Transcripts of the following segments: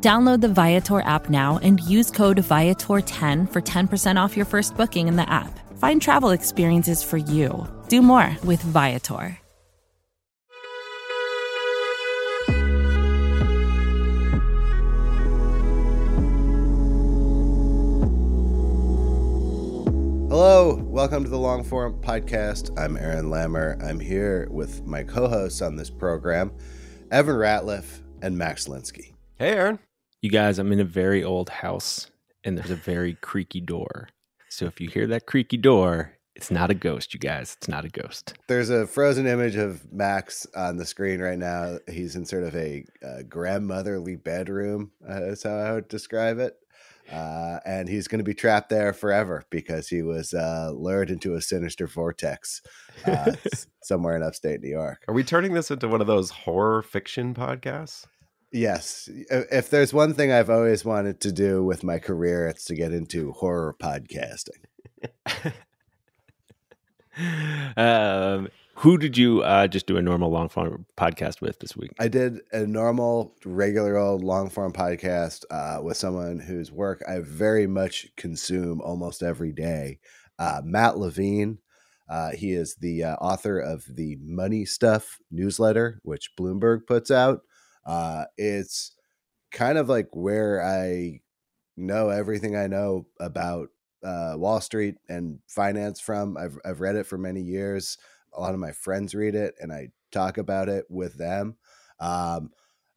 Download the Viator app now and use code Viator10 for 10% off your first booking in the app. Find travel experiences for you. Do more with Viator. Hello, welcome to the Long Form Podcast. I'm Aaron Lammer. I'm here with my co hosts on this program, Evan Ratliff and Max Linsky. Hey, Aaron. You guys, I'm in a very old house and there's a very creaky door. So if you hear that creaky door, it's not a ghost, you guys. It's not a ghost. There's a frozen image of Max on the screen right now. He's in sort of a uh, grandmotherly bedroom, uh, that's how I would describe it. Uh, and he's going to be trapped there forever because he was uh, lured into a sinister vortex uh, somewhere in upstate New York. Are we turning this into one of those horror fiction podcasts? Yes. If there's one thing I've always wanted to do with my career, it's to get into horror podcasting. um, who did you uh, just do a normal long form podcast with this week? I did a normal, regular old long form podcast uh, with someone whose work I very much consume almost every day. Uh, Matt Levine. Uh, he is the uh, author of the Money Stuff newsletter, which Bloomberg puts out. Uh, it's kind of like where I know everything I know about uh, Wall Street and finance from. I've I've read it for many years a lot of my friends read it and I talk about it with them. Um,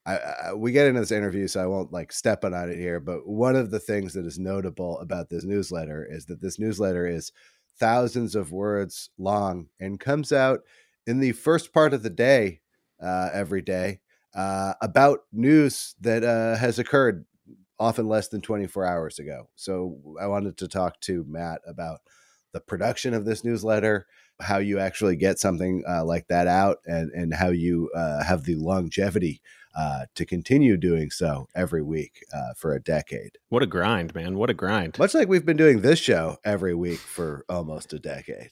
I, I, we get into this interview, so I won't like step on it here. But one of the things that is notable about this newsletter is that this newsletter is thousands of words long and comes out in the first part of the day uh, every day uh, about news that uh, has occurred often less than 24 hours ago. So I wanted to talk to Matt about the production of this newsletter, how you actually get something uh, like that out and and how you uh, have the longevity uh, to continue doing so every week uh, for a decade. What a grind, man! What a grind! Much like we've been doing this show every week for almost a decade,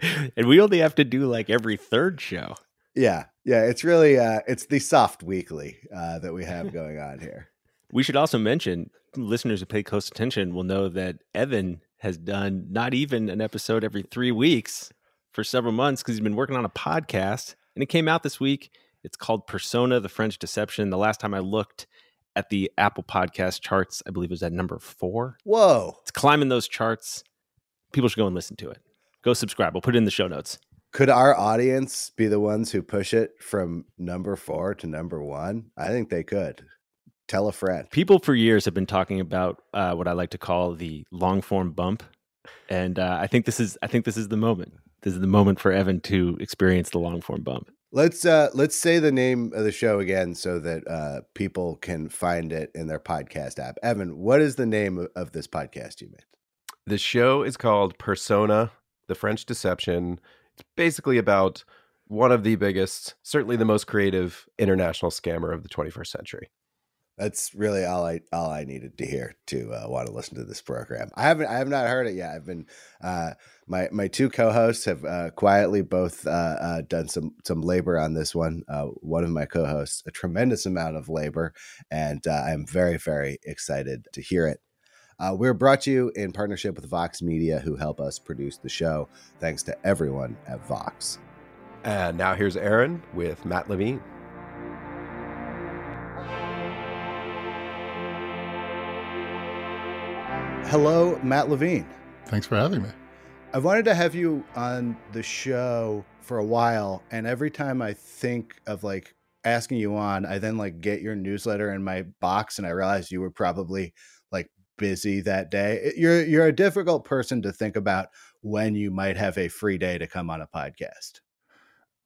and we only have to do like every third show. Yeah, yeah. It's really uh, it's the soft weekly uh, that we have going on here. We should also mention listeners who pay close attention will know that Evan has done not even an episode every three weeks for several months because he's been working on a podcast and it came out this week. It's called Persona, the French Deception. The last time I looked at the Apple podcast charts, I believe it was at number four. Whoa. It's climbing those charts. People should go and listen to it. Go subscribe. We'll put it in the show notes. Could our audience be the ones who push it from number four to number one? I think they could. Tell a friend. People for years have been talking about uh, what I like to call the long form bump, and uh, I think this is I think this is the moment this is the moment for Evan to experience the long form bump. Let's uh let's say the name of the show again so that uh people can find it in their podcast app. Evan, what is the name of this podcast you made? The show is called Persona, the French Deception. Basically about one of the biggest, certainly the most creative international scammer of the 21st century. That's really all I all I needed to hear to uh, want to listen to this program. I haven't I have not heard it yet. I've been uh, my my two co-hosts have uh, quietly both uh, uh, done some some labor on this one. Uh, one of my co-hosts a tremendous amount of labor, and I'm very very excited to hear it. Uh, we're brought to you in partnership with Vox Media, who help us produce the show. Thanks to everyone at Vox. And now here's Aaron with Matt Levine. Hello, Matt Levine. Thanks for having me. I've wanted to have you on the show for a while, and every time I think of like asking you on, I then like get your newsletter in my box, and I realize you were probably like busy that day. You're you're a difficult person to think about when you might have a free day to come on a podcast.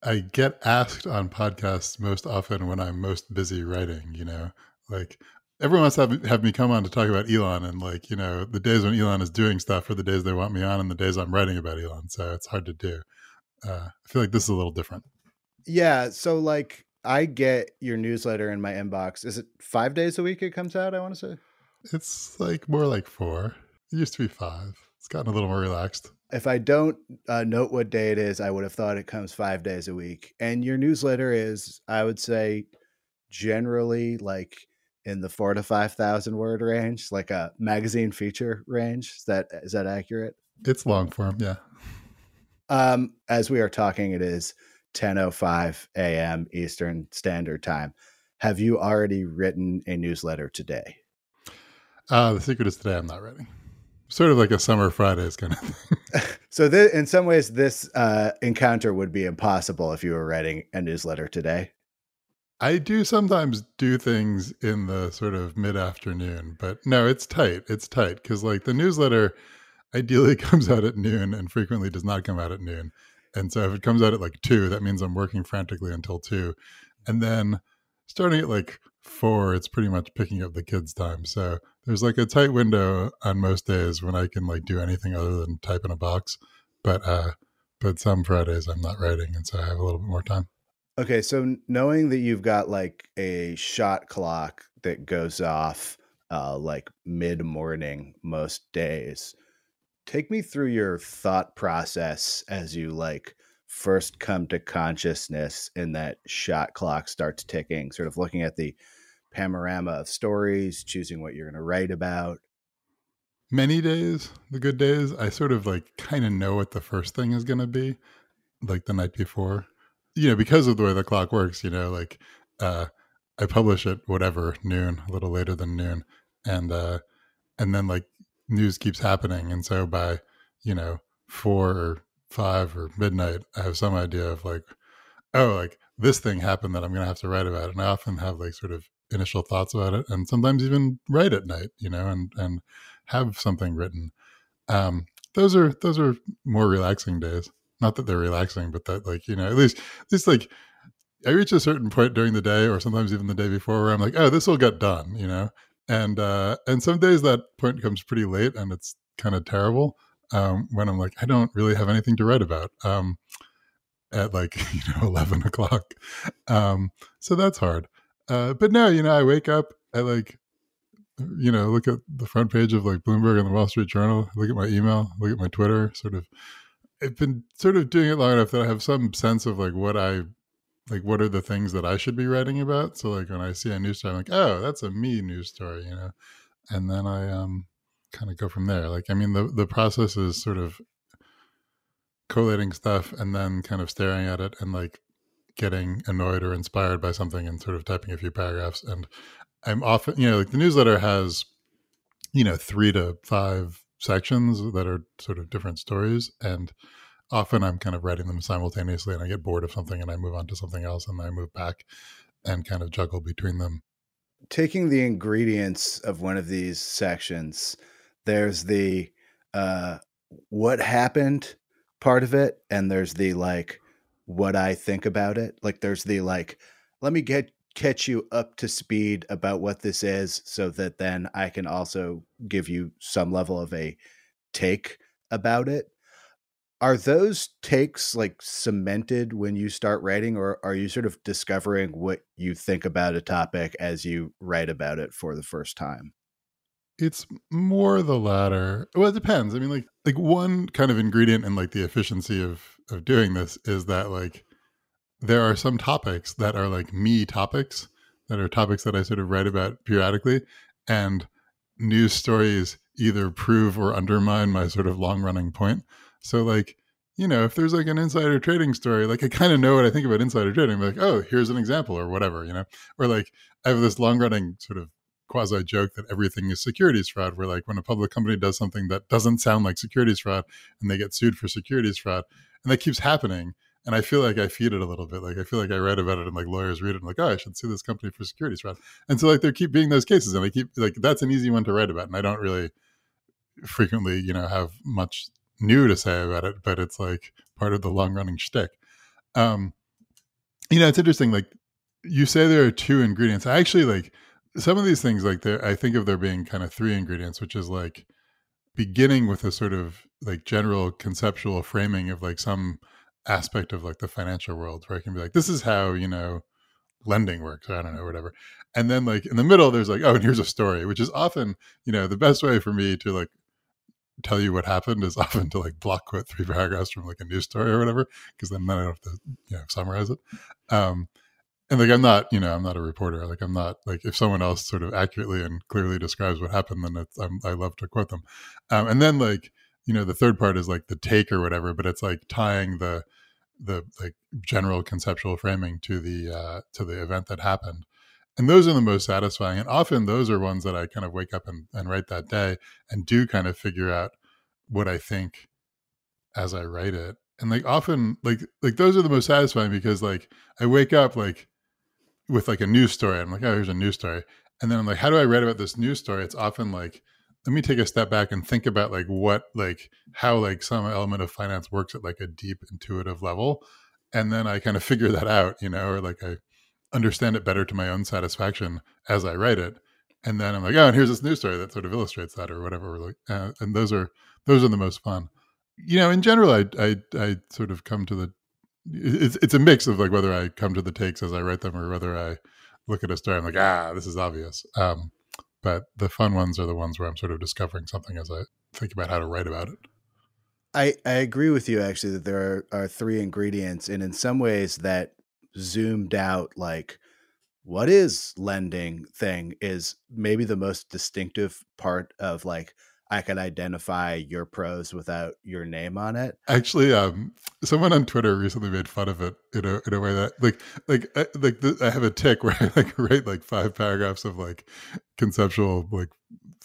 I get asked on podcasts most often when I'm most busy writing, you know, like everyone wants to have, have me come on to talk about Elon and like, you know, the days when Elon is doing stuff are the days they want me on and the days I'm writing about Elon. So it's hard to do. Uh, I feel like this is a little different. Yeah. So like I get your newsletter in my inbox. Is it five days a week it comes out? I want to say it's like more like four. It used to be five. It's gotten a little more relaxed if I don't uh, note what day it is, I would have thought it comes five days a week. And your newsletter is, I would say, generally like in the four to five thousand word range, like a magazine feature range. Is that is that accurate? It's long form, yeah. Um, as we are talking, it is ten oh five a.m. Eastern Standard Time. Have you already written a newsletter today? Uh, the secret is today I'm not writing sort of like a summer Fridays kind of thing. so, th- in some ways, this uh, encounter would be impossible if you were writing a newsletter today. I do sometimes do things in the sort of mid afternoon, but no, it's tight. It's tight because, like, the newsletter ideally comes out at noon and frequently does not come out at noon. And so, if it comes out at like two, that means I'm working frantically until two. And then starting at like four, it's pretty much picking up the kids' time. So there's like a tight window on most days when I can like do anything other than type in a box. But uh but some Fridays I'm not writing and so I have a little bit more time. Okay, so knowing that you've got like a shot clock that goes off uh like mid morning most days, take me through your thought process as you like first come to consciousness and that shot clock starts ticking, sort of looking at the panorama of stories, choosing what you're going to write about? Many days, the good days, I sort of like kind of know what the first thing is going to be, like the night before. You know, because of the way the clock works, you know, like uh, I publish at whatever noon, a little later than noon, and uh, and then like news keeps happening, and so by you know four or five or midnight, I have some idea of like, oh, like this thing happened that I'm going to have to write about, and I often have like sort of initial thoughts about it and sometimes even write at night you know and and have something written. Um those are those are more relaxing days. Not that they're relaxing but that like you know at least at least like i reach a certain point during the day or sometimes even the day before where i'm like oh this will get done you know? And uh and some days that point comes pretty late and it's kind of terrible um when i'm like i don't really have anything to write about um at like you know 11 o'clock. Um so that's hard uh, but no, you know, I wake up, I like, you know, look at the front page of like Bloomberg and the Wall Street Journal, look at my email, look at my Twitter, sort of. I've been sort of doing it long enough that I have some sense of like what I, like, what are the things that I should be writing about. So like when I see a news story, I'm like, oh, that's a me news story, you know, and then I um kind of go from there. Like, I mean, the the process is sort of collating stuff and then kind of staring at it and like getting annoyed or inspired by something and sort of typing a few paragraphs. And I'm often, you know, like the newsletter has, you know, three to five sections that are sort of different stories. And often I'm kind of writing them simultaneously and I get bored of something and I move on to something else and I move back and kind of juggle between them. Taking the ingredients of one of these sections, there's the uh, what happened part of it, and there's the like what I think about it. Like there's the like, let me get catch you up to speed about what this is so that then I can also give you some level of a take about it. Are those takes like cemented when you start writing, or are you sort of discovering what you think about a topic as you write about it for the first time? It's more the latter. Well, it depends. I mean, like like one kind of ingredient in like the efficiency of of doing this is that like there are some topics that are like me topics that are topics that I sort of write about periodically and news stories either prove or undermine my sort of long running point. So like, you know, if there's like an insider trading story, like I kind of know what I think about insider trading. I'm like, oh, here's an example or whatever, you know, or like I have this long running sort of quasi joke that everything is securities fraud, where like when a public company does something that doesn't sound like securities fraud and they get sued for securities fraud, and that keeps happening. And I feel like I feed it a little bit. Like I feel like I read about it and like lawyers read it and like, oh, I should sue this company for securities fraud. And so like there keep being those cases and I keep like that's an easy one to write about. And I don't really frequently, you know, have much new to say about it, but it's like part of the long running shtick. Um, you know, it's interesting. Like you say there are two ingredients. I actually like some of these things like there i think of there being kind of three ingredients which is like beginning with a sort of like general conceptual framing of like some aspect of like the financial world where i can be like this is how you know lending works i don't know whatever. And then like in the middle there's like oh and here's a story which is often you know the best way for me to like tell you what happened is often to like block quote three paragraphs from like a news story or whatever because then i don't have to you know summarize it. Um and like i'm not you know i'm not a reporter. Like i'm not like if someone else sort of accurately and clearly describes what happened then it's I'm, i love to quote them. Um, and then like you know the third part is like the take or whatever but it's like tying the the like general conceptual framing to the uh to the event that happened. And those are the most satisfying and often those are ones that i kind of wake up and, and write that day and do kind of figure out what i think as i write it. And like often like like those are the most satisfying because like i wake up like with like a news story. I'm like, oh, here's a news story. And then I'm like, how do I write about this news story? It's often like, let me take a step back and think about like what, like how like some element of finance works at like a deep intuitive level. And then I kind of figure that out, you know, or like I understand it better to my own satisfaction as I write it. And then I'm like, oh, and here's this news story that sort of illustrates that or whatever. Like, uh, and those are, those are the most fun. You know, in general, I, I, I sort of come to the it's it's a mix of like whether I come to the takes as I write them or whether I look at a story. I'm like, ah, this is obvious. Um, but the fun ones are the ones where I'm sort of discovering something as I think about how to write about it. I, I agree with you actually that there are, are three ingredients, and in some ways that zoomed out like what is lending thing is maybe the most distinctive part of like I could identify your prose without your name on it. Actually, um, someone on Twitter recently made fun of it in a in a way that like like I, like the, I have a tic where I like write like five paragraphs of like conceptual like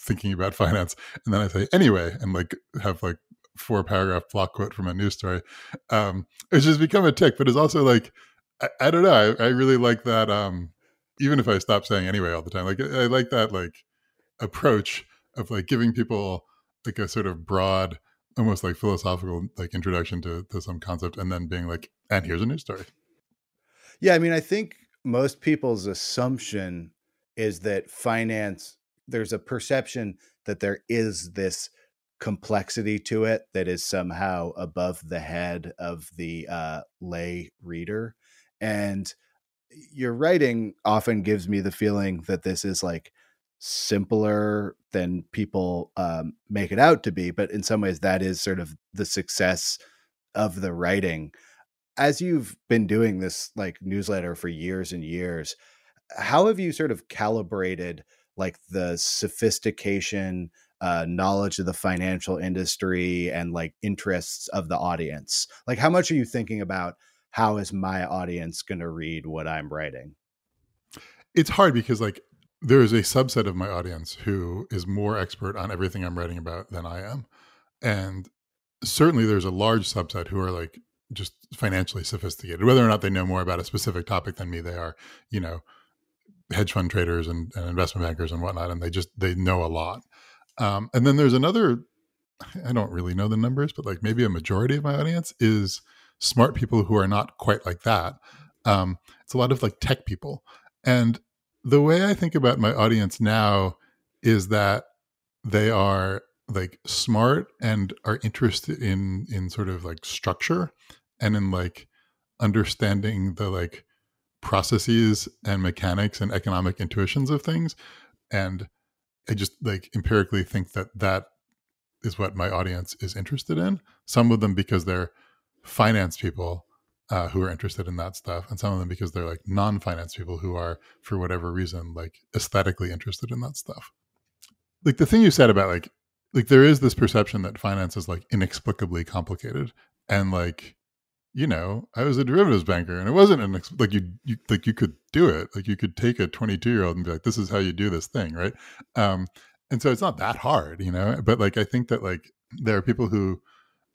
thinking about finance, and then I say anyway, and like have like four paragraph block quote from a news story. Um, it's just become a tic, but it's also like I, I don't know. I, I really like that. Um, even if I stop saying anyway all the time, like I like that like approach of like giving people like a sort of broad almost like philosophical like introduction to, to some concept and then being like and here's a news story. Yeah i mean i think most people's assumption is that finance there's a perception that there is this complexity to it that is somehow above the head of the uh, lay reader. And your writing often gives me the feeling that this is like simpler than people um, make it out to be. But in some ways, that is sort of the success of the writing. As you've been doing this like newsletter for years and years, how have you sort of calibrated like the sophistication, uh, knowledge of the financial industry, and like interests of the audience? Like, how much are you thinking about how is my audience going to read what I'm writing? It's hard because like there is a subset of my audience who is more expert on everything I'm writing about than I am. And certainly there's a large subset who are like just financially sophisticated. Whether or not they know more about a specific topic than me, they are, you know, hedge fund traders and, and investment bankers and whatnot, and they just they know a lot. Um, and then there's another, I don't really know the numbers, but like maybe a majority of my audience is smart people who are not quite like that. Um, it's a lot of like tech people. And the way I think about my audience now is that they are like smart and are interested in in sort of like structure and in like understanding the like processes and mechanics and economic intuitions of things. And i just like empirically think that that is what my audience is interested in some of them because they're finance people uh, who are interested in that stuff, and some of them because they're like non-finance people who are, for whatever reason, like aesthetically interested in that stuff. like the thing you said about like like there is this perception that finance is like inexplicably complicated and like you know i was a derivatives banker and it wasn't an ex- like you, you like you could do it. Like you could take a 22 year old and be like this is how you do this thing right? Um and so it's not that hard you know? But like i think that like there are people who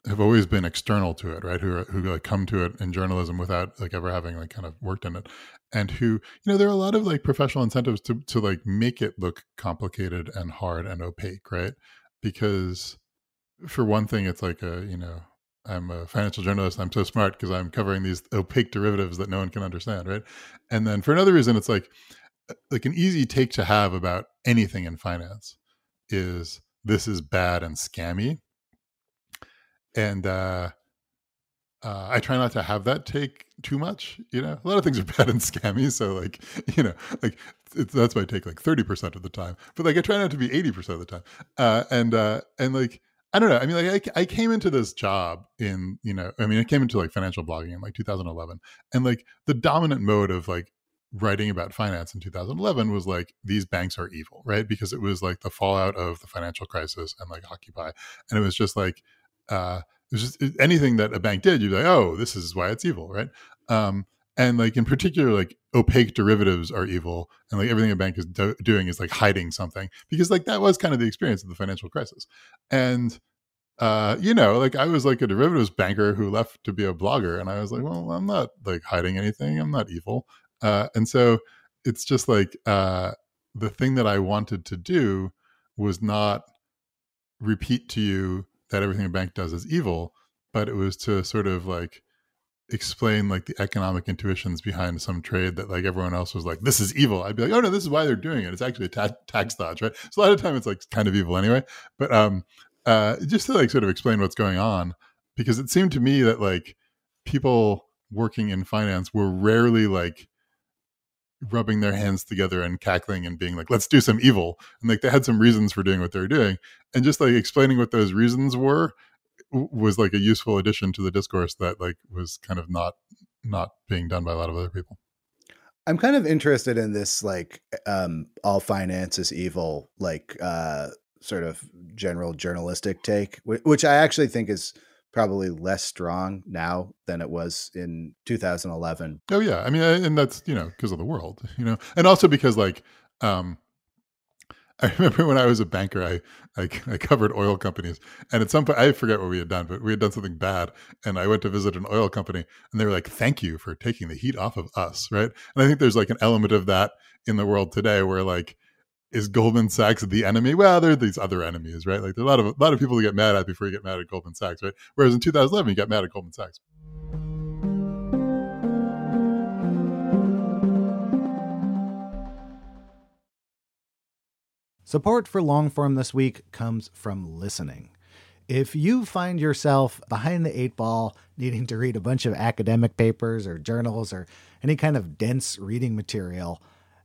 have always been external to it right? Who are, who like come to it in journalism without like ever having like kind of worked in it. And who you know there are a lot of like professional incentives to to like make it look complicated and hard and opaque right? Because for one thing it's like a you know i'm a financial journalist i'm so smart because i'm covering these opaque derivatives that no one can understand right? And then for another reason it's like like an easy take to have about anything in finance is this is bad and scammy and uh, uh, I try not to have that take too much. You know, a lot of things are bad and scammy, so like, you know, like that's my take, like thirty percent of the time. But like, I try not to be eighty percent of the time. Uh, and uh, and like, I don't know. I mean, like, I, I came into this job in, you know, I mean, I came into like financial blogging in like 2011, and like the dominant mode of like writing about finance in 2011 was like these banks are evil, right? Because it was like the fallout of the financial crisis and like Occupy, and it was just like uh, just anything that a bank did, you'd be like, oh, this is why it's evil, right? Um, and like in particular, like opaque derivatives are evil, and like everything a bank is do- doing is like hiding something because like that was kind of the experience of the financial crisis, and uh, you know, like I was like a derivatives banker who left to be a blogger, and I was like, well, I'm not like hiding anything, I'm not evil, uh, and so it's just like uh, the thing that I wanted to do was not repeat to you that everything a bank does is evil, but it was to sort of like explain like the economic intuitions behind some trade that like everyone else was like this is evil. I'd be like oh no this is why they're doing it. It's actually a ta- tax dodge right? So a lot of time it's like kind of evil anyway. But um uh just to like sort of explain what's going on because it seemed to me that like people working in finance were rarely like rubbing their hands together and cackling and being like, let's do some evil. And like they had some reasons for doing what they were doing. And just like explaining what those reasons were was like a useful addition to the discourse that like was kind of not not being done by a lot of other people. I'm kind of interested in this like um all finance is evil like uh sort of general journalistic take which I actually think is probably less strong now than it was in 2011. Oh yeah, I mean, and that's you know because of the world, you know, and also because like, um, I remember when I was a banker, I, I, I covered oil companies, and at some point I forget what we had done, but we had done something bad, and I went to visit an oil company, and they were like, "Thank you for taking the heat off of us," right? And I think there's like an element of that in the world today, where like is Goldman Sachs the enemy? Well, there are these other enemies, right? Like there are a lot of a lot of people to get mad at before you get mad at Goldman Sachs, right? Whereas in 2011, you got mad at Goldman Sachs. Support for Longform this week comes from listening. If you find yourself behind the eight ball, needing to read a bunch of academic papers or journals or any kind of dense reading material,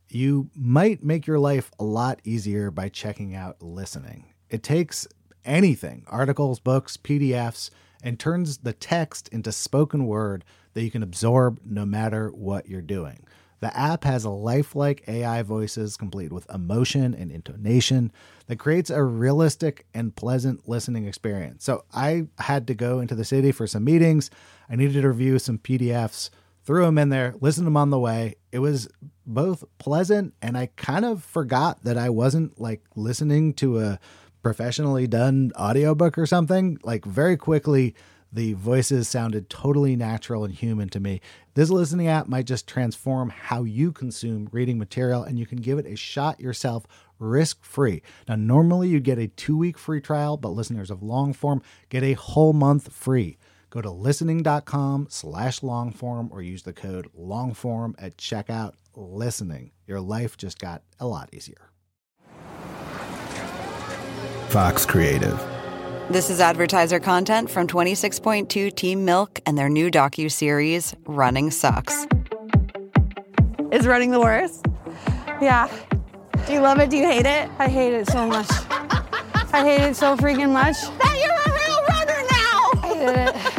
you might make your life a lot easier by checking out listening. It takes anything articles, books, PDFs and turns the text into spoken word that you can absorb no matter what you're doing. The app has lifelike AI voices complete with emotion and intonation that creates a realistic and pleasant listening experience. So I had to go into the city for some meetings. I needed to review some PDFs threw them in there, listened to them on the way. It was both pleasant and I kind of forgot that I wasn't like listening to a professionally done audiobook or something. Like very quickly, the voices sounded totally natural and human to me. This listening app might just transform how you consume reading material and you can give it a shot yourself risk free. Now, normally you get a two week free trial, but listeners of long form get a whole month free. Go to listening.com slash longform or use the code longform at checkout. Listening. Your life just got a lot easier. Vox Creative. This is advertiser content from 26.2 Team Milk and their new docu-series, Running Sucks. Is running the worst? Yeah. Do you love it? Do you hate it? I hate it so much. I hate it so freaking much. That you're a real runner now! I hate it.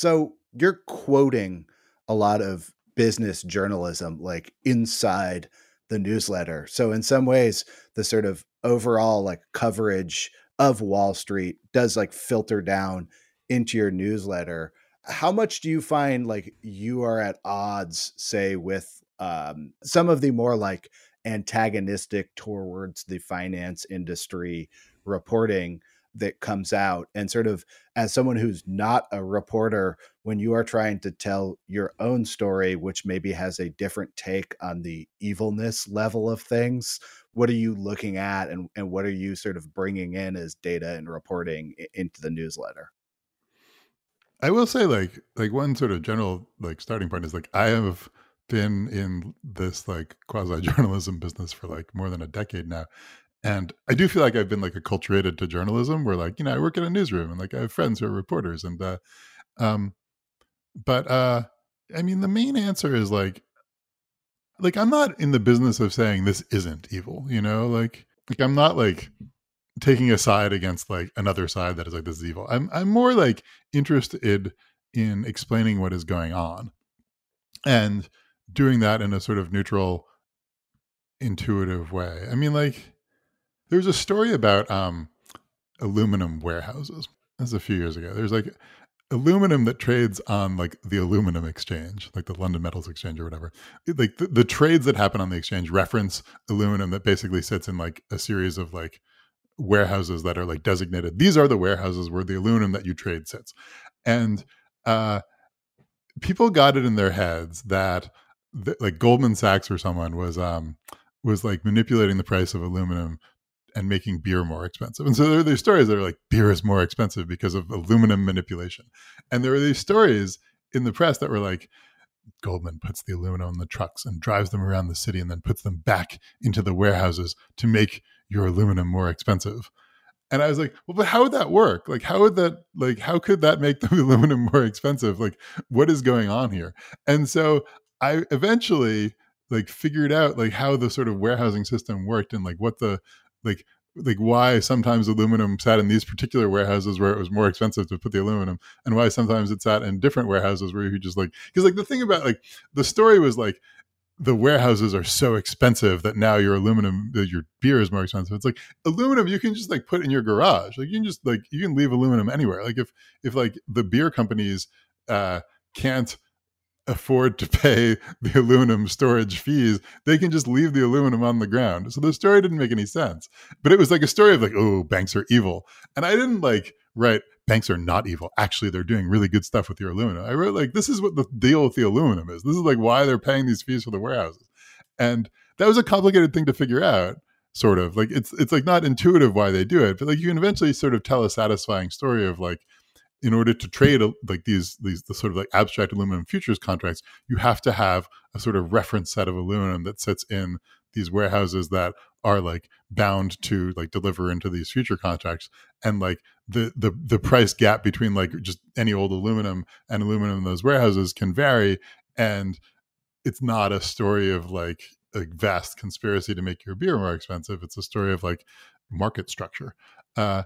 So you're quoting a lot of business journalism like inside the newsletter. So in some ways the sort of overall like coverage of Wall Street does like filter down into your newsletter. How much do you find like you are at odds say with um, some of the more like antagonistic towards the finance industry reporting that comes out and sort of as someone who's not a reporter when you are trying to tell your own story which maybe has a different take on the evilness level of things what are you looking at and, and what are you sort of bringing in as data and reporting into the newsletter? I will say like like one sort of general like starting point is like i have been in this like quasi journalism business for like more than a decade now and I do feel like I've been like acculturated to journalism where like, you know, I work in a newsroom and like I have friends who are reporters and uh um but uh I mean the main answer is like like I'm not in the business of saying this isn't evil, you know? Like like I'm not like taking a side against like another side that is like this is evil. I'm I'm more like interested in explaining what is going on and doing that in a sort of neutral intuitive way. I mean like there's a story about um, aluminum warehouses. That's a few years ago. There's like aluminum that trades on like the aluminum exchange, like the London Metals Exchange or whatever. Like the, the trades that happen on the exchange reference aluminum that basically sits in like a series of like warehouses that are like designated. These are the warehouses where the aluminum that you trade sits. And uh, people got it in their heads that the, like Goldman Sachs or someone was um was like manipulating the price of aluminum and making beer more expensive. And so there are these stories that are like beer is more expensive because of aluminum manipulation. And there are these stories in the press that were like Goldman puts the aluminum in the trucks and drives them around the city and then puts them back into the warehouses to make your aluminum more expensive. And I was like, well, but how would that work? Like, how would that, like, how could that make the aluminum more expensive? Like, what is going on here? And so I eventually like figured out like how the sort of warehousing system worked and like what the like like why sometimes aluminum sat in these particular warehouses where it was more expensive to put the aluminum and why sometimes it sat in different warehouses where you just like because like the thing about like the story was like the warehouses are so expensive that now your aluminum your beer is more expensive. It's like aluminum you can just like put in your garage. Like you can just like you can leave aluminum anywhere. Like if if like the beer companies uh can't afford to pay the aluminum storage fees, they can just leave the aluminum on the ground. So the story didn't make any sense. But it was like a story of like, oh, banks are evil. And I didn't like write banks are not evil. Actually, they're doing really good stuff with your aluminum. I wrote like this is what the deal with the aluminum is. This is like why they're paying these fees for the warehouses. And that was a complicated thing to figure out sort of like it's it's like not intuitive why they do it but like you can eventually sort of tell a satisfying story of like in order to trade like these these the sort of like abstract aluminum futures contracts, you have to have a sort of reference set of aluminum that sits in these warehouses that are like bound to like deliver into these future contracts. And like the the the price gap between like just any old aluminum and aluminum in those warehouses can vary. And it's not a story of like a vast conspiracy to make your beer more expensive. It's a story of like market structure. Uh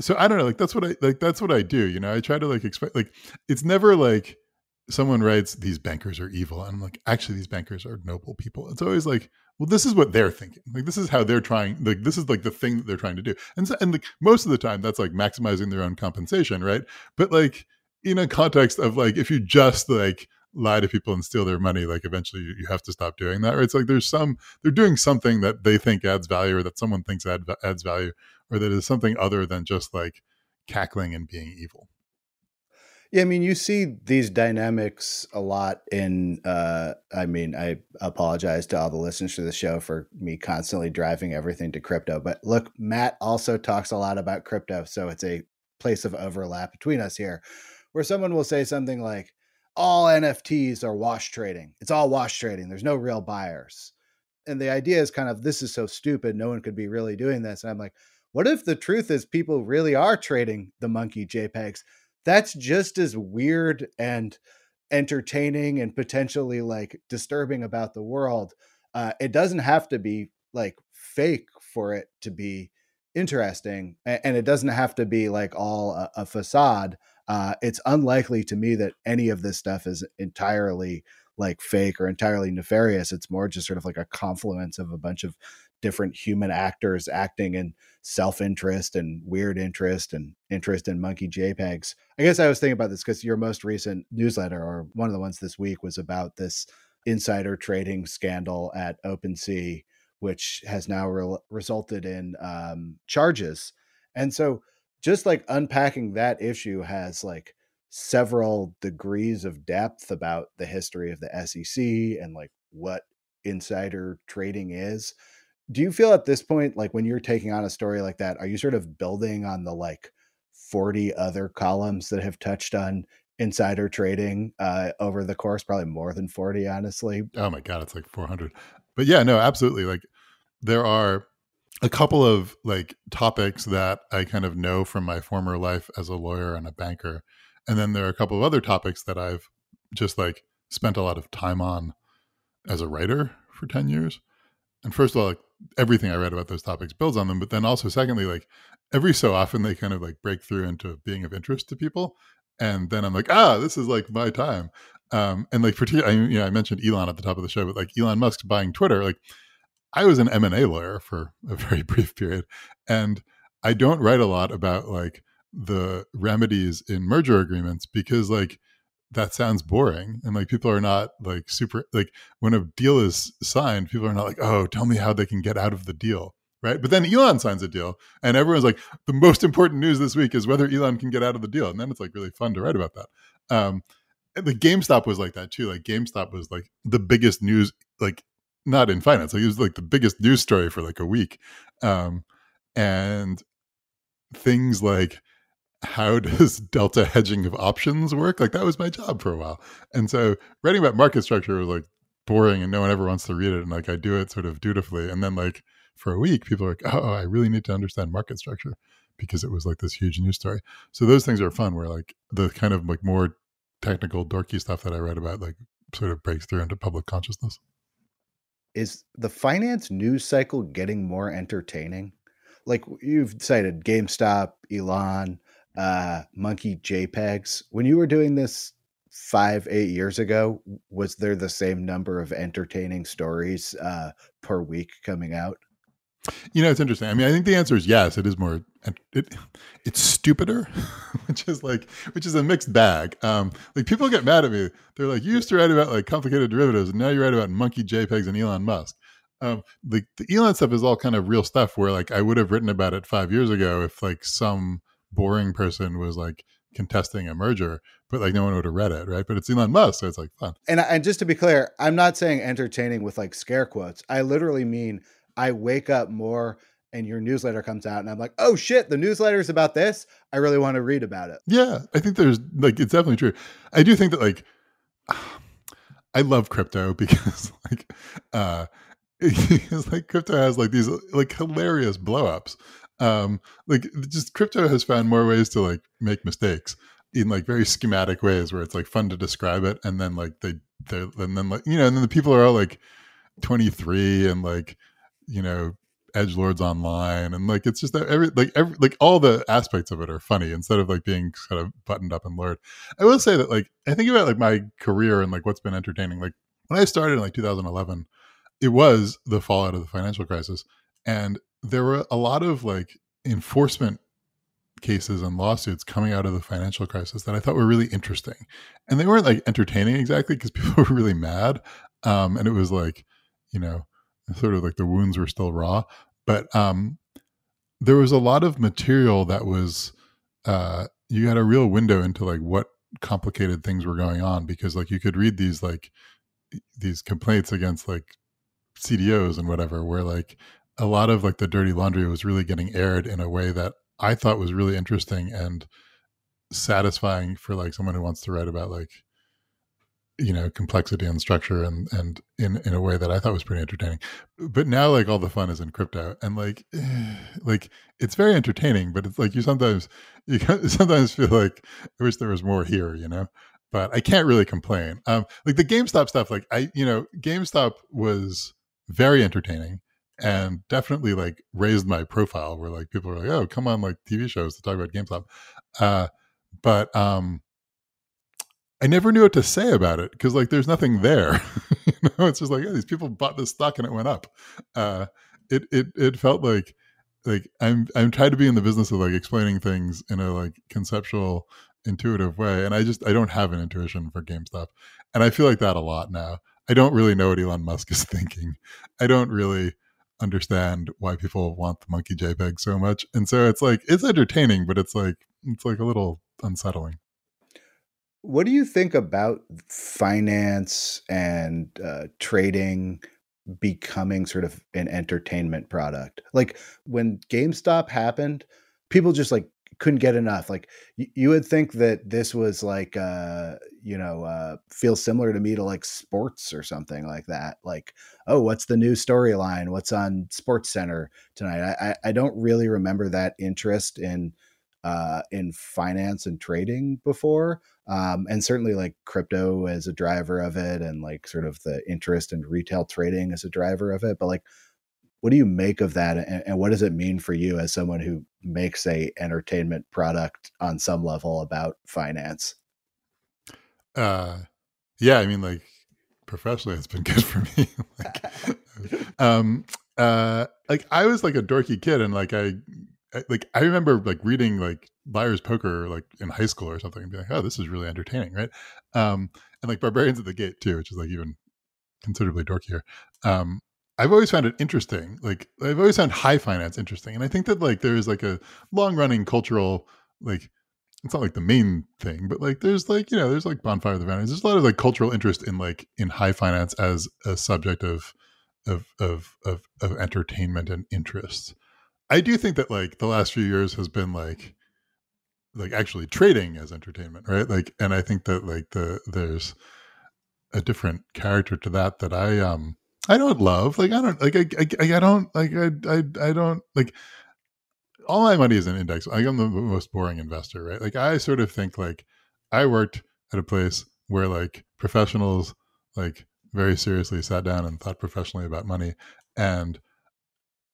so I don't know, like that's what I like that's what I do, you know. I try to like expect like it's never like someone writes these bankers are evil and I'm like actually these bankers are noble people. It's always like well this is what they're thinking. Like this is how they're trying like this is like the thing that they're trying to do. And so, and like most of the time that's like maximizing their own compensation, right? But like in a context of like if you just like lie to people and steal their money, like eventually you, you have to stop doing that. right it's like there's some they're doing something that they think adds value, or that someone thinks add, adds value, or that is something other than just like cackling and being evil. Yeah, I mean, you see these dynamics a lot in. Uh, I mean, I apologize to all the listeners to the show for me constantly driving everything to crypto. But look, Matt also talks a lot about crypto, so it's a place of overlap between us here, where someone will say something like, "All NFTs are wash trading. It's all wash trading. There's no real buyers." And the idea is kind of, "This is so stupid. No one could be really doing this." And I'm like, "What if the truth is people really are trading the monkey JPEGs?" that's just as weird and entertaining and potentially like disturbing about the world. Uh, it doesn't have to be like fake for it to be interesting, and it doesn't have to be like all a, a facade. Uh, it's unlikely to me that any of this stuff is entirely like fake or entirely nefarious. It's more just sort of like a confluence of a bunch of different human actors acting in self-interest and weird interest and interest in monkey JPEGs. I guess I was thinking about this because your most recent newsletter or one of the ones this week was about this insider trading scandal at OpenSea, which has now re- resulted in um, charges. And so just like unpacking that issue has like several degrees of depth about the history of the SEC and like what insider trading is do you feel at this point like when you're taking on a story like that are you sort of building on the like 40 other columns that have touched on insider trading uh, over the course? Probably more than 40 honestly. Oh my god it's like 400 but yeah no absolutely like there are a couple of like topics that i kind of know from my former life as a lawyer and a banker and then there are a couple of other topics that i've just like spent a lot of time on as a writer for 10 years. And first of all like everything I read about those topics builds on them. But then also, secondly, like every so often they kind of like break through into being of interest to people. And then I'm like, ah, this is like my time. Um, and like, particularly, I, you know, I mentioned Elon at the top of the show, but like Elon Musk buying Twitter, like I was an M&A lawyer for a very brief period. And I don't write a lot about like the remedies in merger agreements because like that sounds boring and like people are not like super like when a deal is signed people are not like oh tell me how they can get out of the deal right? But then elon signs a deal and everyone's like the most important news this week is whether elon can get out of the deal and then it's like really fun to write about that. Um the gamestop was like that too like gamestop was like the biggest news like not in finance like it was like the biggest news story for like a week. Um and things like how does delta hedging of options work? Like that was my job for a while. And so writing about market structure was like boring and no one ever wants to read it. And like I do it sort of dutifully. And then like for a week, people are like, oh, I really need to understand market structure because it was like this huge news story. So those things are fun where like the kind of like more technical dorky stuff that I read about like sort of breaks through into public consciousness. Is the finance news cycle getting more entertaining? Like you've cited GameStop, Elon, uh, monkey JPEGs. When you were doing this five, eight years ago, was there the same number of entertaining stories uh, per week coming out? You know, it's interesting. I mean, I think the answer is yes. It is more. It, it's stupider, which is like, which is a mixed bag. Um, like people get mad at me. They're like, you used to write about like complicated derivatives, and now you write about monkey JPEGs and Elon Musk. Um, the the Elon stuff is all kind of real stuff. Where like I would have written about it five years ago if like some boring person was like contesting a merger, but like no one would have read it, right? But it's Elon Musk, so it's like fun. And and just to be clear, I'm not saying entertaining with like scare quotes. I literally mean I wake up more and your newsletter comes out and I'm like, oh shit, the newsletter is about this. I really want to read about it. Yeah, I think there's like it's definitely true. I do think that like I love crypto because like uh because like crypto has like these like hilarious blowups um like just crypto has found more ways to like make mistakes in like very schematic ways where it's like fun to describe it and then like they they and then like you know and then the people are all like 23 and like you know edge lords online and like it's just that every like every like all the aspects of it are funny instead of like being kind of buttoned up and lured. I will say that like i think about like my career and like what's been entertaining like when i started in like 2011 it was the fallout of the financial crisis and there were a lot of like enforcement cases and lawsuits coming out of the financial crisis that I thought were really interesting. And they weren't like entertaining exactly because people were really mad. Um, and it was like, you know, sort of like the wounds were still raw. But um, there was a lot of material that was, uh, you had a real window into like what complicated things were going on because like you could read these like these complaints against like CDOs and whatever, where like a lot of like the dirty laundry was really getting aired in a way that I thought was really interesting and satisfying for like someone who wants to write about like you know complexity and structure and and in in a way that I thought was pretty entertaining. But now like all the fun is in crypto and like like it's very entertaining, but it's like you sometimes you sometimes feel like I wish there was more here, you know. But I can't really complain. Um, like the GameStop stuff, like I you know GameStop was very entertaining and definitely like raised my profile where like people were like, oh, come on like TV shows to talk about GameStop. Uh, but um, I never knew what to say about it because like there's nothing there. you know, it's just like these people bought this stock and it went up. Uh, it it it felt like like I'm I'm trying to be in the business of like explaining things in a like conceptual, intuitive way, and I just I don't have an intuition for GameStop, and I feel like that a lot now. I don't really know what Elon Musk is thinking. I don't really understand why people want the monkey JPEG so much. And so it's like it's entertaining, but it's like it's like a little unsettling. What do you think about finance and uh, trading becoming sort of an entertainment product? Like when GameStop happened, people just like couldn't get enough. Like you, you would think that this was like uh you know uh feels similar to me to like sports or something like that. Like oh, what's the new storyline? What's on Sports Center tonight? I, I I don't really remember that interest in uh in finance and trading before. Um and certainly like crypto as a driver of it and like sort of the interest in retail trading as a driver of it. But like what do you make of that and, and, what does it mean for you as someone who makes a entertainment product on some level about finance? Uh yeah i mean like professionally it's been good for me. Like um uh like i was like a dorky kid and like i like i remember like reading like liar's poker like in high school or something and be like oh this is really entertaining right? Um and like barbarians at the gate too which is like even considerably dorkier. Um I've always found it interesting. Like I've always found high finance interesting, and I think that like there is like a long running cultural like it's not like the main thing, but like there's like you know there's like bonfire of the vanities. There's a lot of like cultural interest in like in high finance as a subject of of of of, of entertainment and interest. I do think that like the last few years has been like like actually trading as entertainment, right? Like, and I think that like the there's a different character to that that I um I don't love like I don't like I I, I don't like I, I I don't like all my money is in index. I am the most boring investor, right? Like I sort of think like I worked at a place where like professionals like very seriously sat down and thought professionally about money and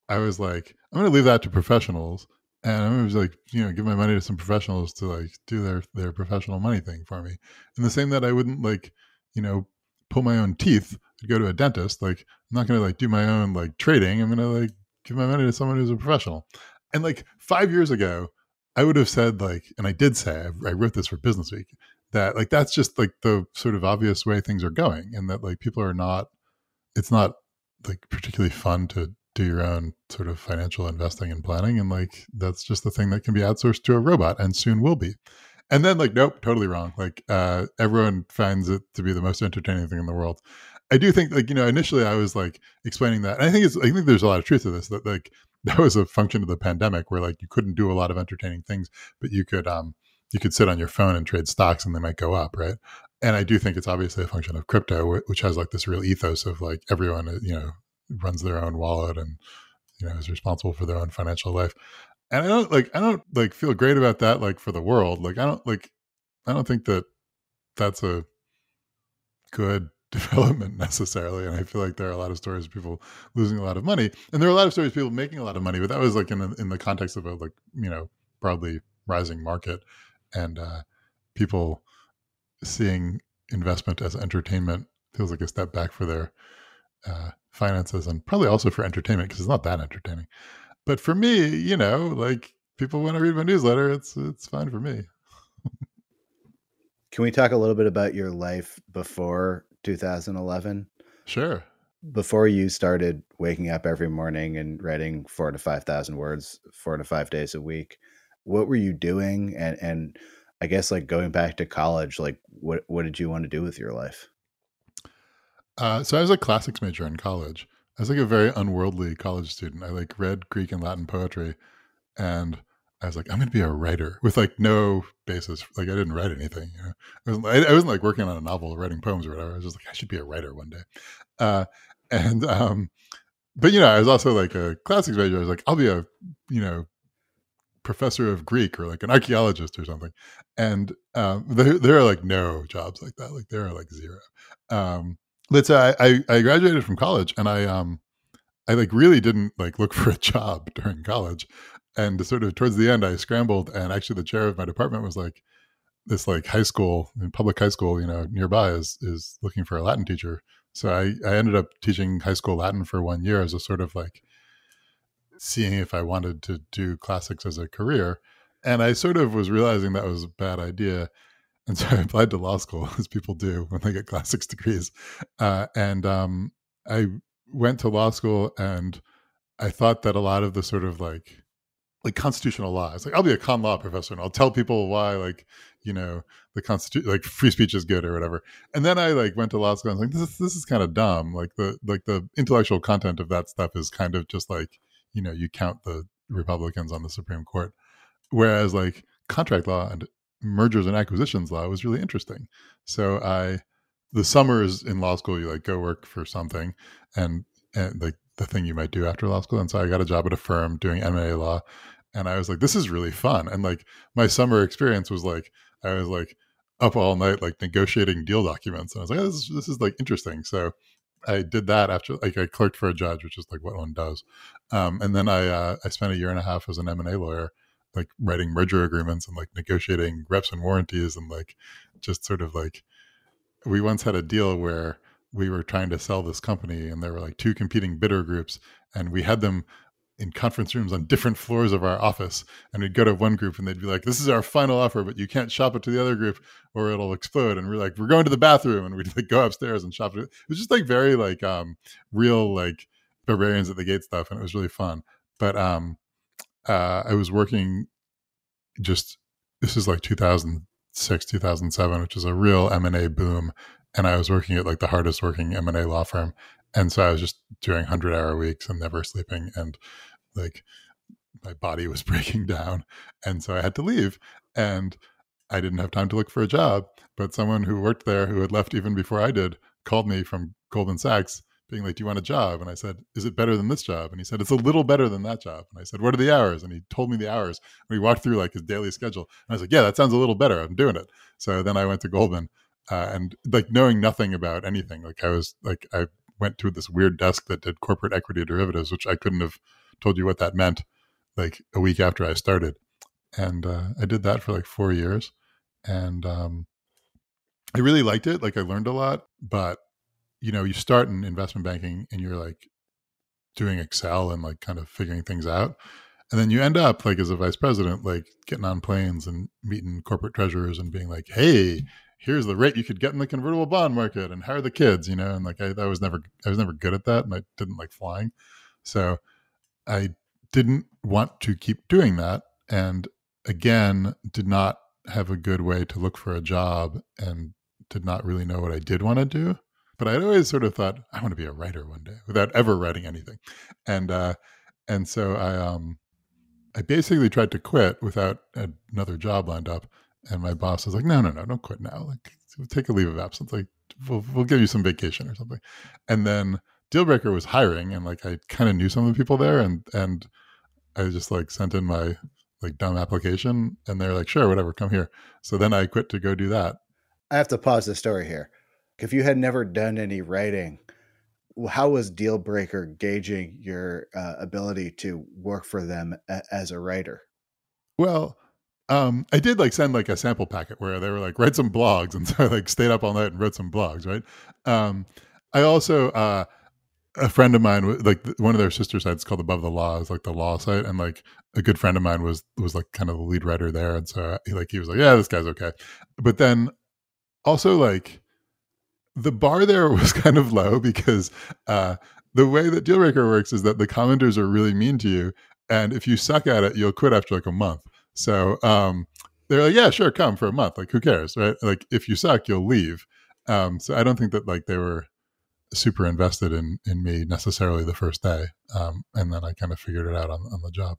I was like I'm going to leave that to professionals and I was like, you know, give my money to some professionals to like do their their professional money thing for me. And the same that I wouldn't like, you know, pull my own teeth to go to a dentist. Like I'm not going to like do my own like trading. I'm going to like give my money to someone who's a professional. And like five years ago, I would have said like, and I did say, I, I wrote this for Business Week, that like that's just like the sort of obvious way things are going, and that like people are not, it's not like particularly fun to do your own sort of financial investing and planning, and like that's just the thing that can be outsourced to a robot, and soon will be and then like nope totally wrong like uh everyone finds it to be the most entertaining thing in the world. I do think like you know initially i was like explaining that and i think it's i think there's a lot of truth to this that like that was a function of the pandemic where like you couldn't do a lot of entertaining things but you could um you could sit on your phone and trade stocks and they might go up right? And i do think it's obviously a function of crypto which has like this real ethos of like everyone uh, you know runs their own wallet and you know is responsible for their own financial life and I don't like I don't like feel great about that like for the world. Like I don't like I don't think that that's a good development necessarily. And I feel like there are a lot of stories of people losing a lot of money, and there are a lot of stories of people making a lot of money. But that was like in the, in the context of a like you know broadly rising market, and uh, people seeing investment as entertainment feels like a step back for their uh, finances and probably also for entertainment because it's not that entertaining. But for me, you know, like people want to read my newsletter, it's it's fine for me. Can we talk a little bit about your life before 2011? Sure. Before you started waking up every morning and writing four to five thousand words, four to five days a week, what were you doing? And and I guess like going back to college, like what what did you want to do with your life? Uh, so I was a classics major in college. I was like a very unworldly college student. I like read Greek and Latin poetry, and I was like, I'm going to be a writer with like no basis. Like I didn't write anything. You know, I wasn't, I, I wasn't like working on a novel, or writing poems or whatever. I was just like, I should be a writer one day. Uh, and um, but you know, I was also like a classics major. I was like, I'll be a you know professor of Greek or like an archaeologist or something. And um, there, there are like no jobs like that. Like there are like zero. Um, so I, I, I graduated from college and I, um, I like really didn't like look for a job during college. And sort of towards the end, I scrambled and actually the chair of my department was like, this like high school public high school, you know, nearby is, is looking for a Latin teacher. So I, I ended up teaching high school Latin for one year as a sort of like seeing if I wanted to do classics as a career. And I sort of was realizing that was a bad idea. And so I applied to law school, as people do when they get classics degrees. Uh, and um, I went to law school and I thought that a lot of the sort of like, like constitutional law. It's like I'll be a con law professor and I'll tell people why, like you know, the constitution, like free speech is good or whatever. And then I like went to law school and I was like, this is, this is kind of dumb. Like the like the intellectual content of that stuff is kind of just like you know you count the Republicans on the Supreme Court, whereas like contract law and mergers and acquisitions law was really interesting. So I the summers in law school you like go work for something and and like the thing you might do after law school and so i got a job at a firm doing m&a law and i was like this is really fun and like my summer experience was like i was like up all night like negotiating deal documents and i was like oh, this, is, this is like interesting so I did that after like I clerked for a judge, which is like what one does. Um, and then I uh, I spent a year and a half as an M and A lawyer, like writing merger agreements and like negotiating reps and warranties and like just sort of like we once had a deal where we were trying to sell this company and there were like two competing bidder groups and we had them in conference rooms on different floors of our office. And we'd go to one group and they'd be like, this is our final offer, but you can't shop it to the other group or it'll explode. And we're like, we're going to the bathroom. And we'd like go upstairs and shop it. It was just like very like um real like barbarians at the gate stuff. And it was really fun. But um uh I was working just this is like 2006, 2007, which is a real M&A boom. And I was working at like the hardest working M&A law firm. And so I was just doing 100 hour weeks and never sleeping. And like my body was breaking down and so i had to leave and i didn't have time to look for a job but someone who worked there who had left even before i did called me from goldman sachs being like do you want a job and i said is it better than this job and he said it's a little better than that job and i said what are the hours and he told me the hours and we walked through like his daily schedule and i was like yeah that sounds a little better i'm doing it so then i went to goldman uh, and like knowing nothing about anything like i was like i went to this weird desk that did corporate equity derivatives which i couldn't have told you what that meant like a week after I started. And uh, I did that for like four years. And um, I really liked it. Like I learned a lot. But, you know, you start in investment banking and you're like doing Excel and like kind of figuring things out. And then you end up like as a vice president, like getting on planes and meeting corporate treasurers and being like, hey, here's the rate you could get in the convertible bond market and hire the kids, you know? And like I, I was never I was never good at that and I didn't like flying. So I didn't want to keep doing that. And again, did not have a good way to look for a job and did not really know what I did want to do. But I'd always sort of thought, I want to be a writer one day without ever writing anything. And, uh, and so I, um, I basically tried to quit without another job lined up. And my boss was like, no, no, no, don't quit now. Like, take a leave of absence. Like, we'll, we'll give you some vacation or something. And then Dealbreaker was hiring, and like I kind of knew some of the people there, and and I just like sent in my like dumb application, and they're like, sure, whatever, come here. So then I quit to go do that. I have to pause the story here. If you had never done any writing, how was Dealbreaker gauging your uh, ability to work for them a- as a writer? Well, um, I did like send like a sample packet where they were like write some blogs, and so I like stayed up all night and wrote some blogs. Right. Um, I also uh, a friend of mine like one of their sister sites called above the law is like the law site and like a good friend of mine was was like kind of the lead writer there and so he like he was like yeah this guy's okay but then also like the bar there was kind of low because uh the way that dealbreaker works is that the commenters are really mean to you and if you suck at it you'll quit after like a month. So um they're like yeah sure come for a month like who cares right? Like if you suck you'll leave. Um so i don't think that like they were super invested in in me necessarily the first day um and then i kind of figured it out on, on the job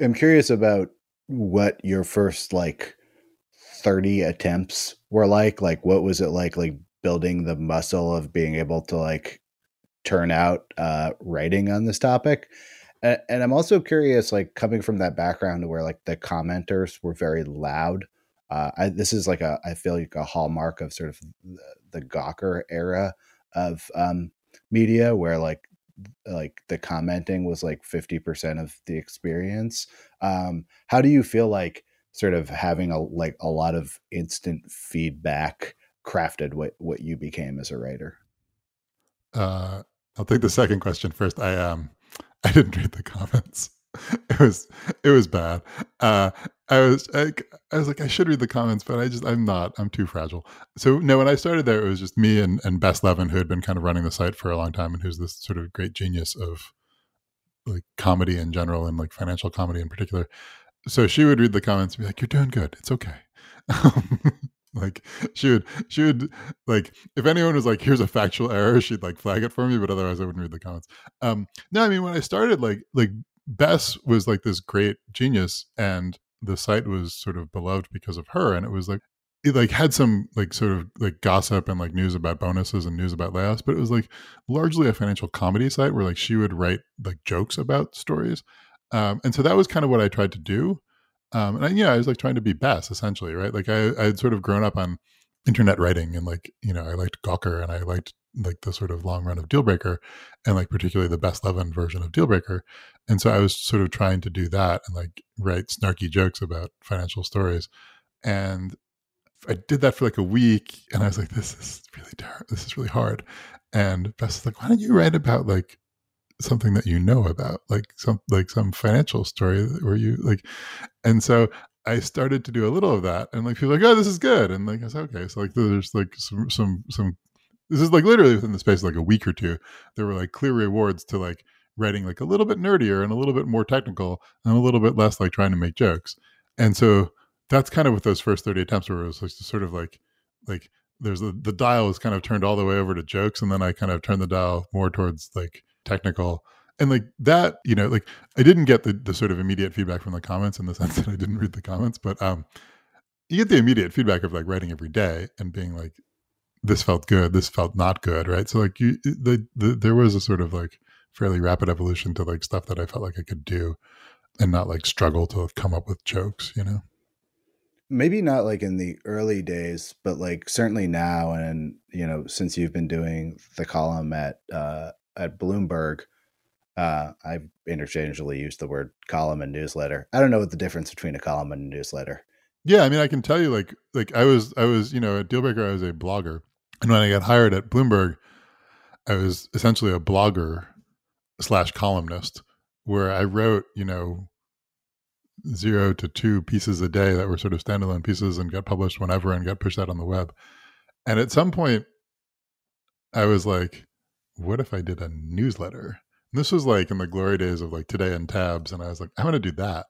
I'm curious about what your first like 30 attempts were like. Like, what was it like, like building the muscle of being able to like turn out uh, writing on this topic? And, and I'm also curious, like coming from that background where like the commenters were very loud. Uh, I, this is like a, I feel like a hallmark of sort of the, the Gawker era of um, media, where like like the commenting was like 50% of the experience um how do you feel like sort of having a like a lot of instant feedback crafted what what you became as a writer? Uh i'll take the second question first. I um i didn't read the comments it was it was bad. Uh i was I, I was like i should read the comments but i just i'm not i'm too fragile. So no when i started there it was just me and and bess levin who had been kind of running the site for a long time and who's this sort of great genius of like comedy in general and like financial comedy in particular. So she would read the comments and be like you're doing good. It's okay. Like she would she would like if anyone was like here's a factual error she'd like flag it for me but otherwise i wouldn't read the comments. Um no i mean when i started like like bess was like this great genius and the site was sort of beloved because of her and it was like it like had some like sort of like gossip and like news about bonuses and news about layoffs but it was like largely a financial comedy site where like she would write like jokes about stories um and so that was kind of what i tried to do um and I, yeah i was like trying to be Bess essentially right? Like i i had sort of grown up on internet writing and like you know i liked gawker and i liked like the sort of long run of dealbreaker and like particularly the Bess Levin version of dealbreaker. And so i was sort of trying to do that and like write snarky jokes about financial stories. And i did that for like a week and i was like this is really ter- this is really hard. And bess was like why don't you write about like something that you know about like some like some financial story where you like and so I started to do a little of that, and like people like, oh, this is good, and like I said, okay, so like there's like some some some. This is like literally within the space of like a week or two, there were like clear rewards to like writing like a little bit nerdier and a little bit more technical and a little bit less like trying to make jokes. And so that's kind of what those first 30 attempts were. It was like sort of like like there's a, the dial was kind of turned all the way over to jokes, and then I kind of turned the dial more towards like technical and like that you know like i didn't get the, the sort of immediate feedback from the comments in the sense that i didn't read the comments but um you get the immediate feedback of like writing every day and being like this felt good this felt not good right so like you the, the there was a sort of like fairly rapid evolution to like stuff that i felt like i could do and not like struggle to come up with jokes you know maybe not like in the early days but like certainly now and you know since you've been doing the column at uh at bloomberg uh, I've interchangeably used the word column and newsletter. I don't know what the difference between a column and a newsletter. Yeah, I mean, I can tell you, like, like I was, I was, you know, at Dealbreaker, I was a blogger, and when I got hired at Bloomberg, I was essentially a blogger slash columnist where I wrote, you know, zero to two pieces a day that were sort of standalone pieces and got published whenever and got pushed out on the web. And at some point, I was like, what if I did a newsletter? And this was like in the glory days of like Today in Tabs. And I was like, I'm going to do that.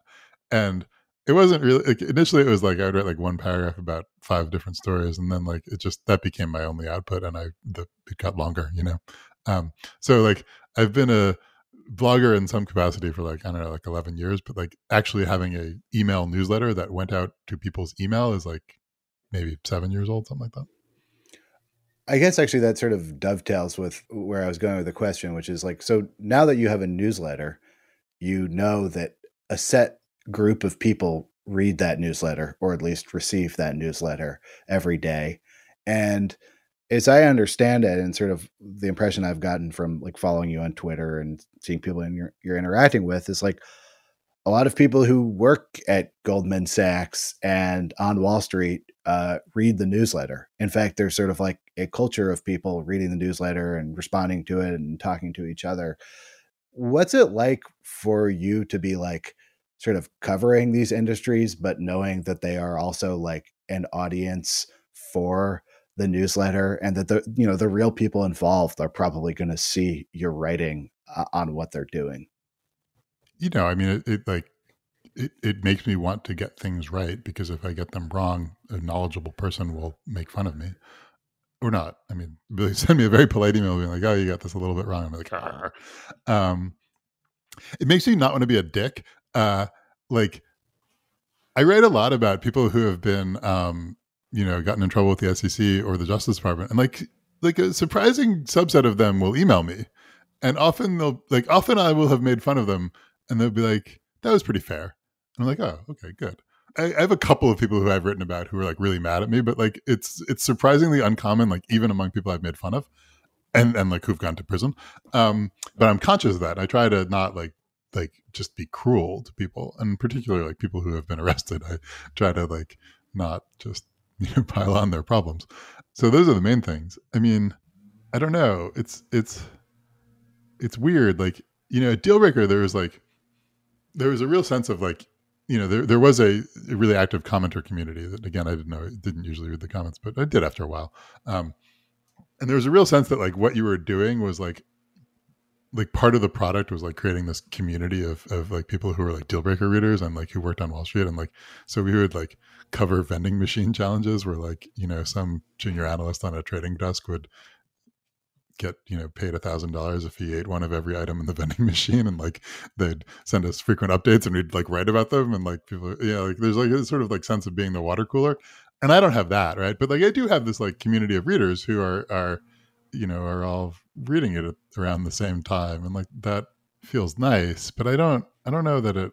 And it wasn't really like initially it was like I would write like one paragraph about five different stories and then like it just that became my only output and I the it got longer, you know. Um so like I've been a blogger in some capacity for like I don't know like 11 years but like actually having a email newsletter that went out to people's email is like maybe 7 years old something like that. I guess actually that sort of dovetails with where I was going with the question, which is like, so now that you have a newsletter, you know that a set group of people read that newsletter or at least receive that newsletter every day. And as I understand it, and sort of the impression I've gotten from like following you on Twitter and seeing people in your, you're interacting with is like a lot of people who work at Goldman Sachs and on Wall Street uh, read the newsletter. In fact, there's sort of like a culture of people reading the newsletter and responding to it and talking to each other. What's it like for you to be like sort of covering these industries, but knowing that they are also like an audience for the newsletter and that the you know the real people involved are probably going to see your writing uh, on what they're doing. You know i mean it, it like it, it makes me want to get things right because if i get them wrong a knowledgeable person will make fun of me. Or not. I mean really send me a very polite email being like oh you got this a little bit wrong. I'm like Arr. um it makes me not want to be a dick uh like i write a lot about people who have been um you know gotten in trouble with the SEC or the Justice Department, and like like a surprising subset of them will email me, and often they'll like often I will have made fun of them, and they'll be like, "That was pretty fair." And I'm like, "Oh, okay, good." I, I have a couple of people who I've written about who are like really mad at me, but like it's it's surprisingly uncommon, like even among people I've made fun of, and and like who've gone to prison. Um, but I'm conscious of that. I try to not like like just be cruel to people, and particularly like people who have been arrested. I try to like not just you know pile on their problems. So those are the main things. I mean i don't know. It's it's it's weird. Like you know deal breaker there was like there was a real sense of like you know there, there was a, a really active commenter community that again i didn't know didn't usually read the comments but i did after a while. Um and there was a real sense that like what you were doing was like like part of the product was like creating this community of of like people who were like deal breaker readers and like who worked on Wall Street. And like so we would like cover vending machine challenges where like you know some junior analyst on a trading desk would get you know paid a thousand dollars if he ate one of every item in the vending machine. And like they'd send us frequent updates and we'd like write about them. And like people yeah like there's like a sort of like sense of being the water cooler. And I don't have that right? But like I do have this like community of readers who are are you know are all reading it around the same time and like that feels nice but i don't i don't know that it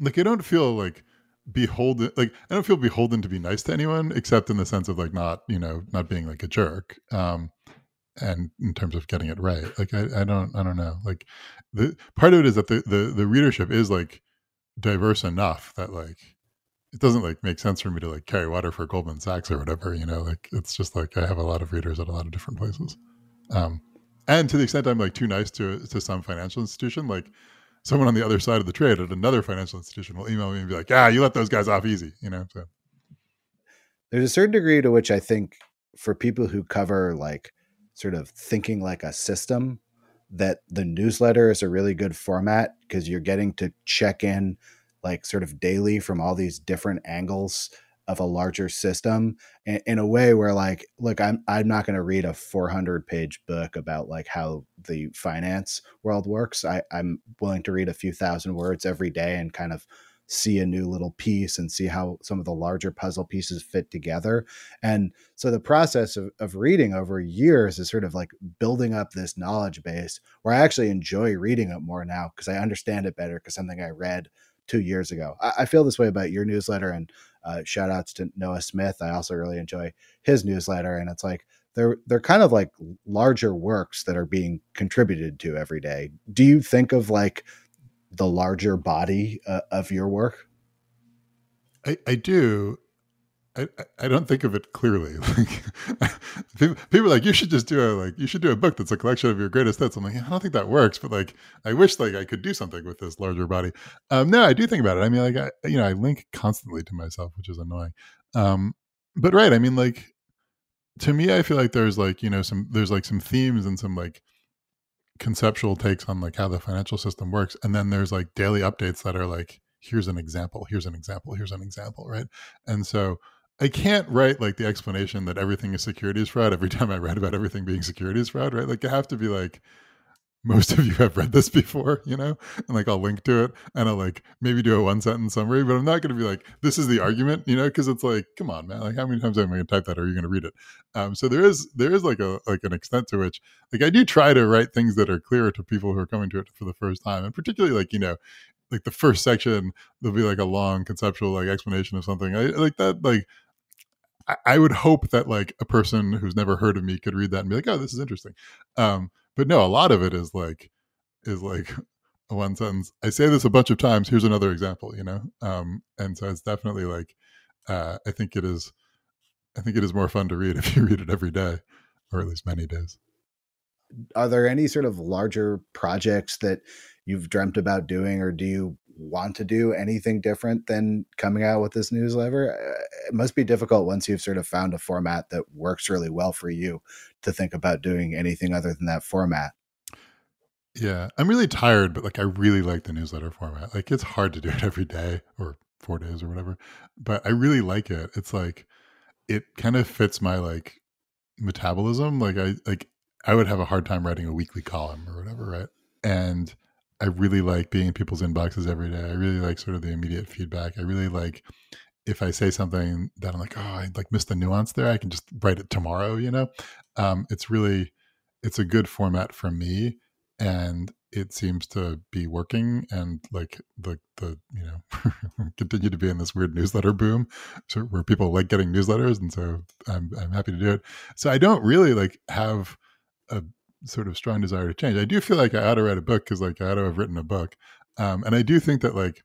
like i don't feel like beholden like i don't feel beholden to be nice to anyone except in the sense of like not you know not being like a jerk um and in terms of getting it right like i, I don't i don't know like the part of it is that the, the the readership is like diverse enough that like it doesn't like make sense for me to like carry water for Goldman Sachs or whatever, you know, like it's just like I have a lot of readers at a lot of different places. Um, and to the extent I'm like too nice to to some financial institution, like someone on the other side of the trade at another financial institution will email me and be like, "Yeah, you let those guys off easy," you know. So there's a certain degree to which I think for people who cover like sort of thinking like a system, that the newsletter is a really good format because you're getting to check in like sort of daily from all these different angles of a larger system in, in a way where like look i'm i'm not going to read a 400 page book about like how the finance world works i i'm willing to read a few thousand words every day and kind of see a new little piece and see how some of the larger puzzle pieces fit together. And so the process of, of reading over years is sort of like building up this knowledge base where I actually enjoy reading it more now because I understand it better because something I read two years ago. I, I, feel this way about your newsletter and uh, shout outs to Noah Smith. I also really enjoy his newsletter. And it's like, they're, they're kind of like larger works that are being contributed to every day. Do you think of like the larger body uh, of your work? I, I do. I, I don't think of it clearly. People, people are like, you should just do a like you should do a book that's a collection of your greatest hits. I'm like, I don't think that works, but like I wish like I could do something with this larger body. Um, no, I do think about it. I mean, like I you know I link constantly to myself, which is annoying. Um, but right, I mean, like to me, I feel like there's like you know some there's like some themes and some like conceptual takes on like how the financial system works, and then there's like daily updates that are like here's an example, here's an example, here's an example, right? And so I can't write like the explanation that everything is securities fraud every time I write about everything being securities fraud, right? Like I have to be like, most of you have read this before, you know, and like I'll link to it and I'll like maybe do a one sentence summary, but I'm not going to be like, this is the argument, you know, because it's like, come on, man, like how many times am I going to type that? Or are you going to read it? Um, so there is there is like a like an extent to which like I do try to write things that are clear to people who are coming to it for the first time, and particularly like you know like the first section there'll be like a long conceptual like explanation of something i like that like I would hope that like a person who's never heard of me could read that and be like, "Oh, this is interesting." Um, but no, a lot of it is like is like one sentence. I say this a bunch of times. Here's another example, you know. Um, and so it's definitely like uh, I think it is. I think it is more fun to read if you read it every day, or at least many days. Are there any sort of larger projects that you've dreamt about doing, or do you want to do anything different than coming out with this newsletter? Uh, it must be difficult once you've sort of found a format that works really well for you to think about doing anything other than that format. Yeah, I'm really tired, but like I really like the newsletter format. Like it's hard to do it every day or four days or whatever, but I really like it. It's like it kind of fits my like metabolism. Like I like I would have a hard time writing a weekly column or whatever, right? And I really like being in people's inboxes every day. I really like sort of the immediate feedback. I really like if I say something that I'm like, oh, I like missed the nuance there. I can just write it tomorrow. You know, um, it's really it's a good format for me, and it seems to be working. And like the the you know continue to be in this weird newsletter boom, so where people like getting newsletters, and so I'm I'm happy to do it. So I don't really like have a sort of strong desire to change. I do feel like I ought to write a book because like I ought to have written a book. Um, and I do think that like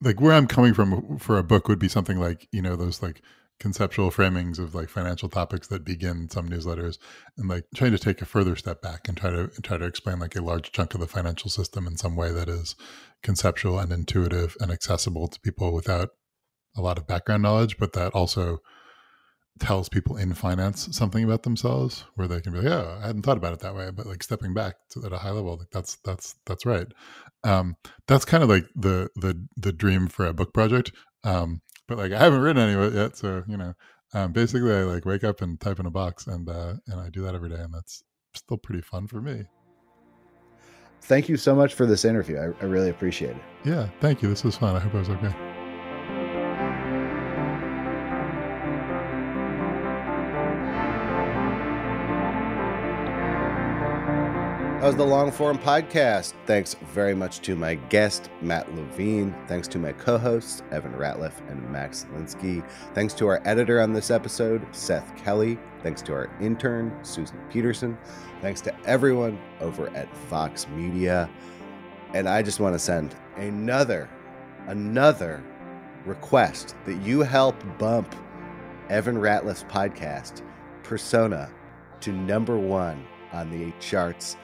like where I'm coming from for a book would be something like, you know, those like conceptual framings of like financial topics that begin some newsletters and like trying to take a further step back and try to try to explain like a large chunk of the financial system in some way that is conceptual and intuitive and accessible to people without a lot of background knowledge, but that also tells people in finance something about themselves where they can be like oh i hadn't thought about it that way but like stepping back to, at a high level like that's that's that's right. Um that's kind of like the the the dream for a book project um but like i haven't written any of it yet so you know um basically i like wake up and type in a box and uh and i do that every day and that's still pretty fun for me. Thank you so much for this interview. I, I really appreciate it. Yeah thank you. This was fun. I hope i was okay Was the long form podcast. Thanks very much to my guest, Matt Levine. Thanks to my co hosts, Evan Ratliff and Max Linsky. Thanks to our editor on this episode, Seth Kelly. Thanks to our intern, Susan Peterson. Thanks to everyone over at Vox Media. And I just want to send another, another request that you help bump Evan Ratliff's podcast, Persona, to number one on the charts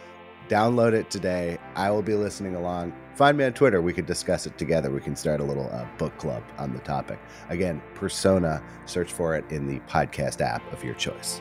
Download it today. I will be listening along. Find me on Twitter. We could discuss it together. We can start a little uh, book club on the topic. Again, Persona, search for it in the podcast app of your choice.